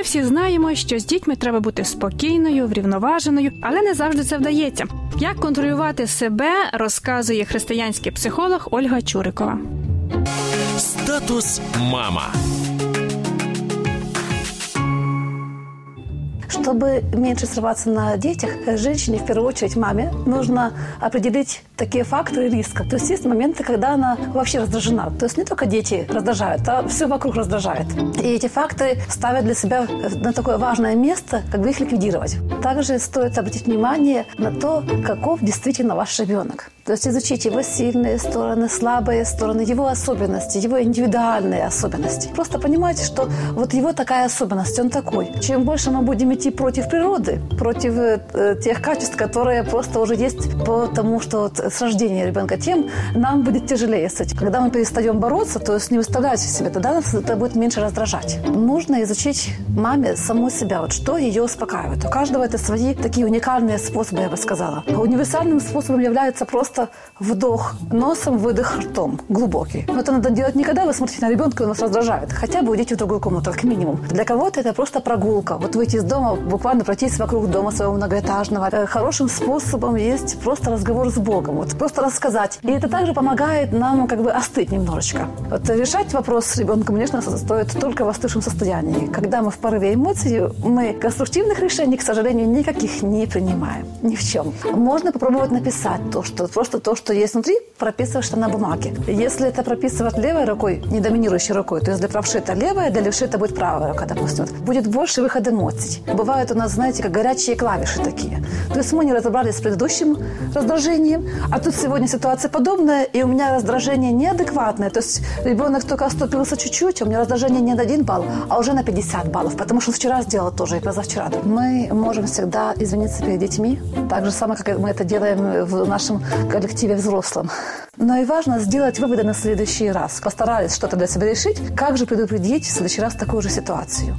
Ми всі знаємо, що з дітьми треба бути спокійною, врівноваженою, але не завжди це вдається. Як контролювати себе, розказує християнський психолог Ольга Чурикова. Статус мама. Чтобы меньше срываться на детях, женщине, в первую очередь маме, нужно определить такие факторы риска. То есть есть моменты, когда она вообще раздражена. То есть не только дети раздражают, а все вокруг раздражает. И эти факты ставят для себя на такое важное место, как бы их ликвидировать. Также стоит обратить внимание на то, каков действительно ваш ребенок. То есть изучить его сильные стороны, слабые стороны, его особенности, его индивидуальные особенности. Просто понимать, что вот его такая особенность, он такой. Чем больше мы будем идти против природы, против э, тех качеств, которые просто уже есть потому, что вот с рождения ребенка, тем нам будет тяжелее с этим. Когда мы перестаем бороться, то есть не выставлять себе, тогда нас это будет меньше раздражать. Нужно изучить маме саму себя, вот что ее успокаивает. У каждого это свои такие уникальные способы, я бы сказала. Универсальным способом является просто вдох носом, выдох ртом, глубокий. Но это надо делать не когда вы смотрите на ребенка, он вас раздражает. Хотя бы уйдите в другую комнату, как минимум. Для кого-то это просто прогулка. Вот выйти из дома, буквально пройтись вокруг дома своего многоэтажного. Э, хорошим способом есть просто разговор с Богом. Вот просто рассказать. И это также помогает нам как бы остыть немножечко. Вот решать вопрос с ребенком, конечно, стоит только в остывшем состоянии. Когда мы в порыве эмоций, мы конструктивных решений, к сожалению, никаких не принимаем. Ни в чем. Можно попробовать написать то, что просто то, что есть внутри, прописываешь на бумаге. Если это прописывать левой рукой, не доминирующей рукой, то есть для правши это левая, для левши это будет правая рука, допустим, будет больше выход эмоций. Бывают у нас, знаете, как горячие клавиши такие. То есть мы не разобрались с предыдущим раздражением, а тут сегодня ситуация подобная, и у меня раздражение неадекватное. То есть ребенок только оступился чуть-чуть, а у меня раздражение не на 1 балл, а уже на 50 баллов, потому что вчера сделал тоже и позавчера. Мы можем всегда извиниться перед детьми, так же самое, как мы это делаем в нашем коллективе взрослом. Но и важно сделать выводы на следующий раз. Постарались что-то для себя решить, как же предупредить в следующий раз такую же ситуацию.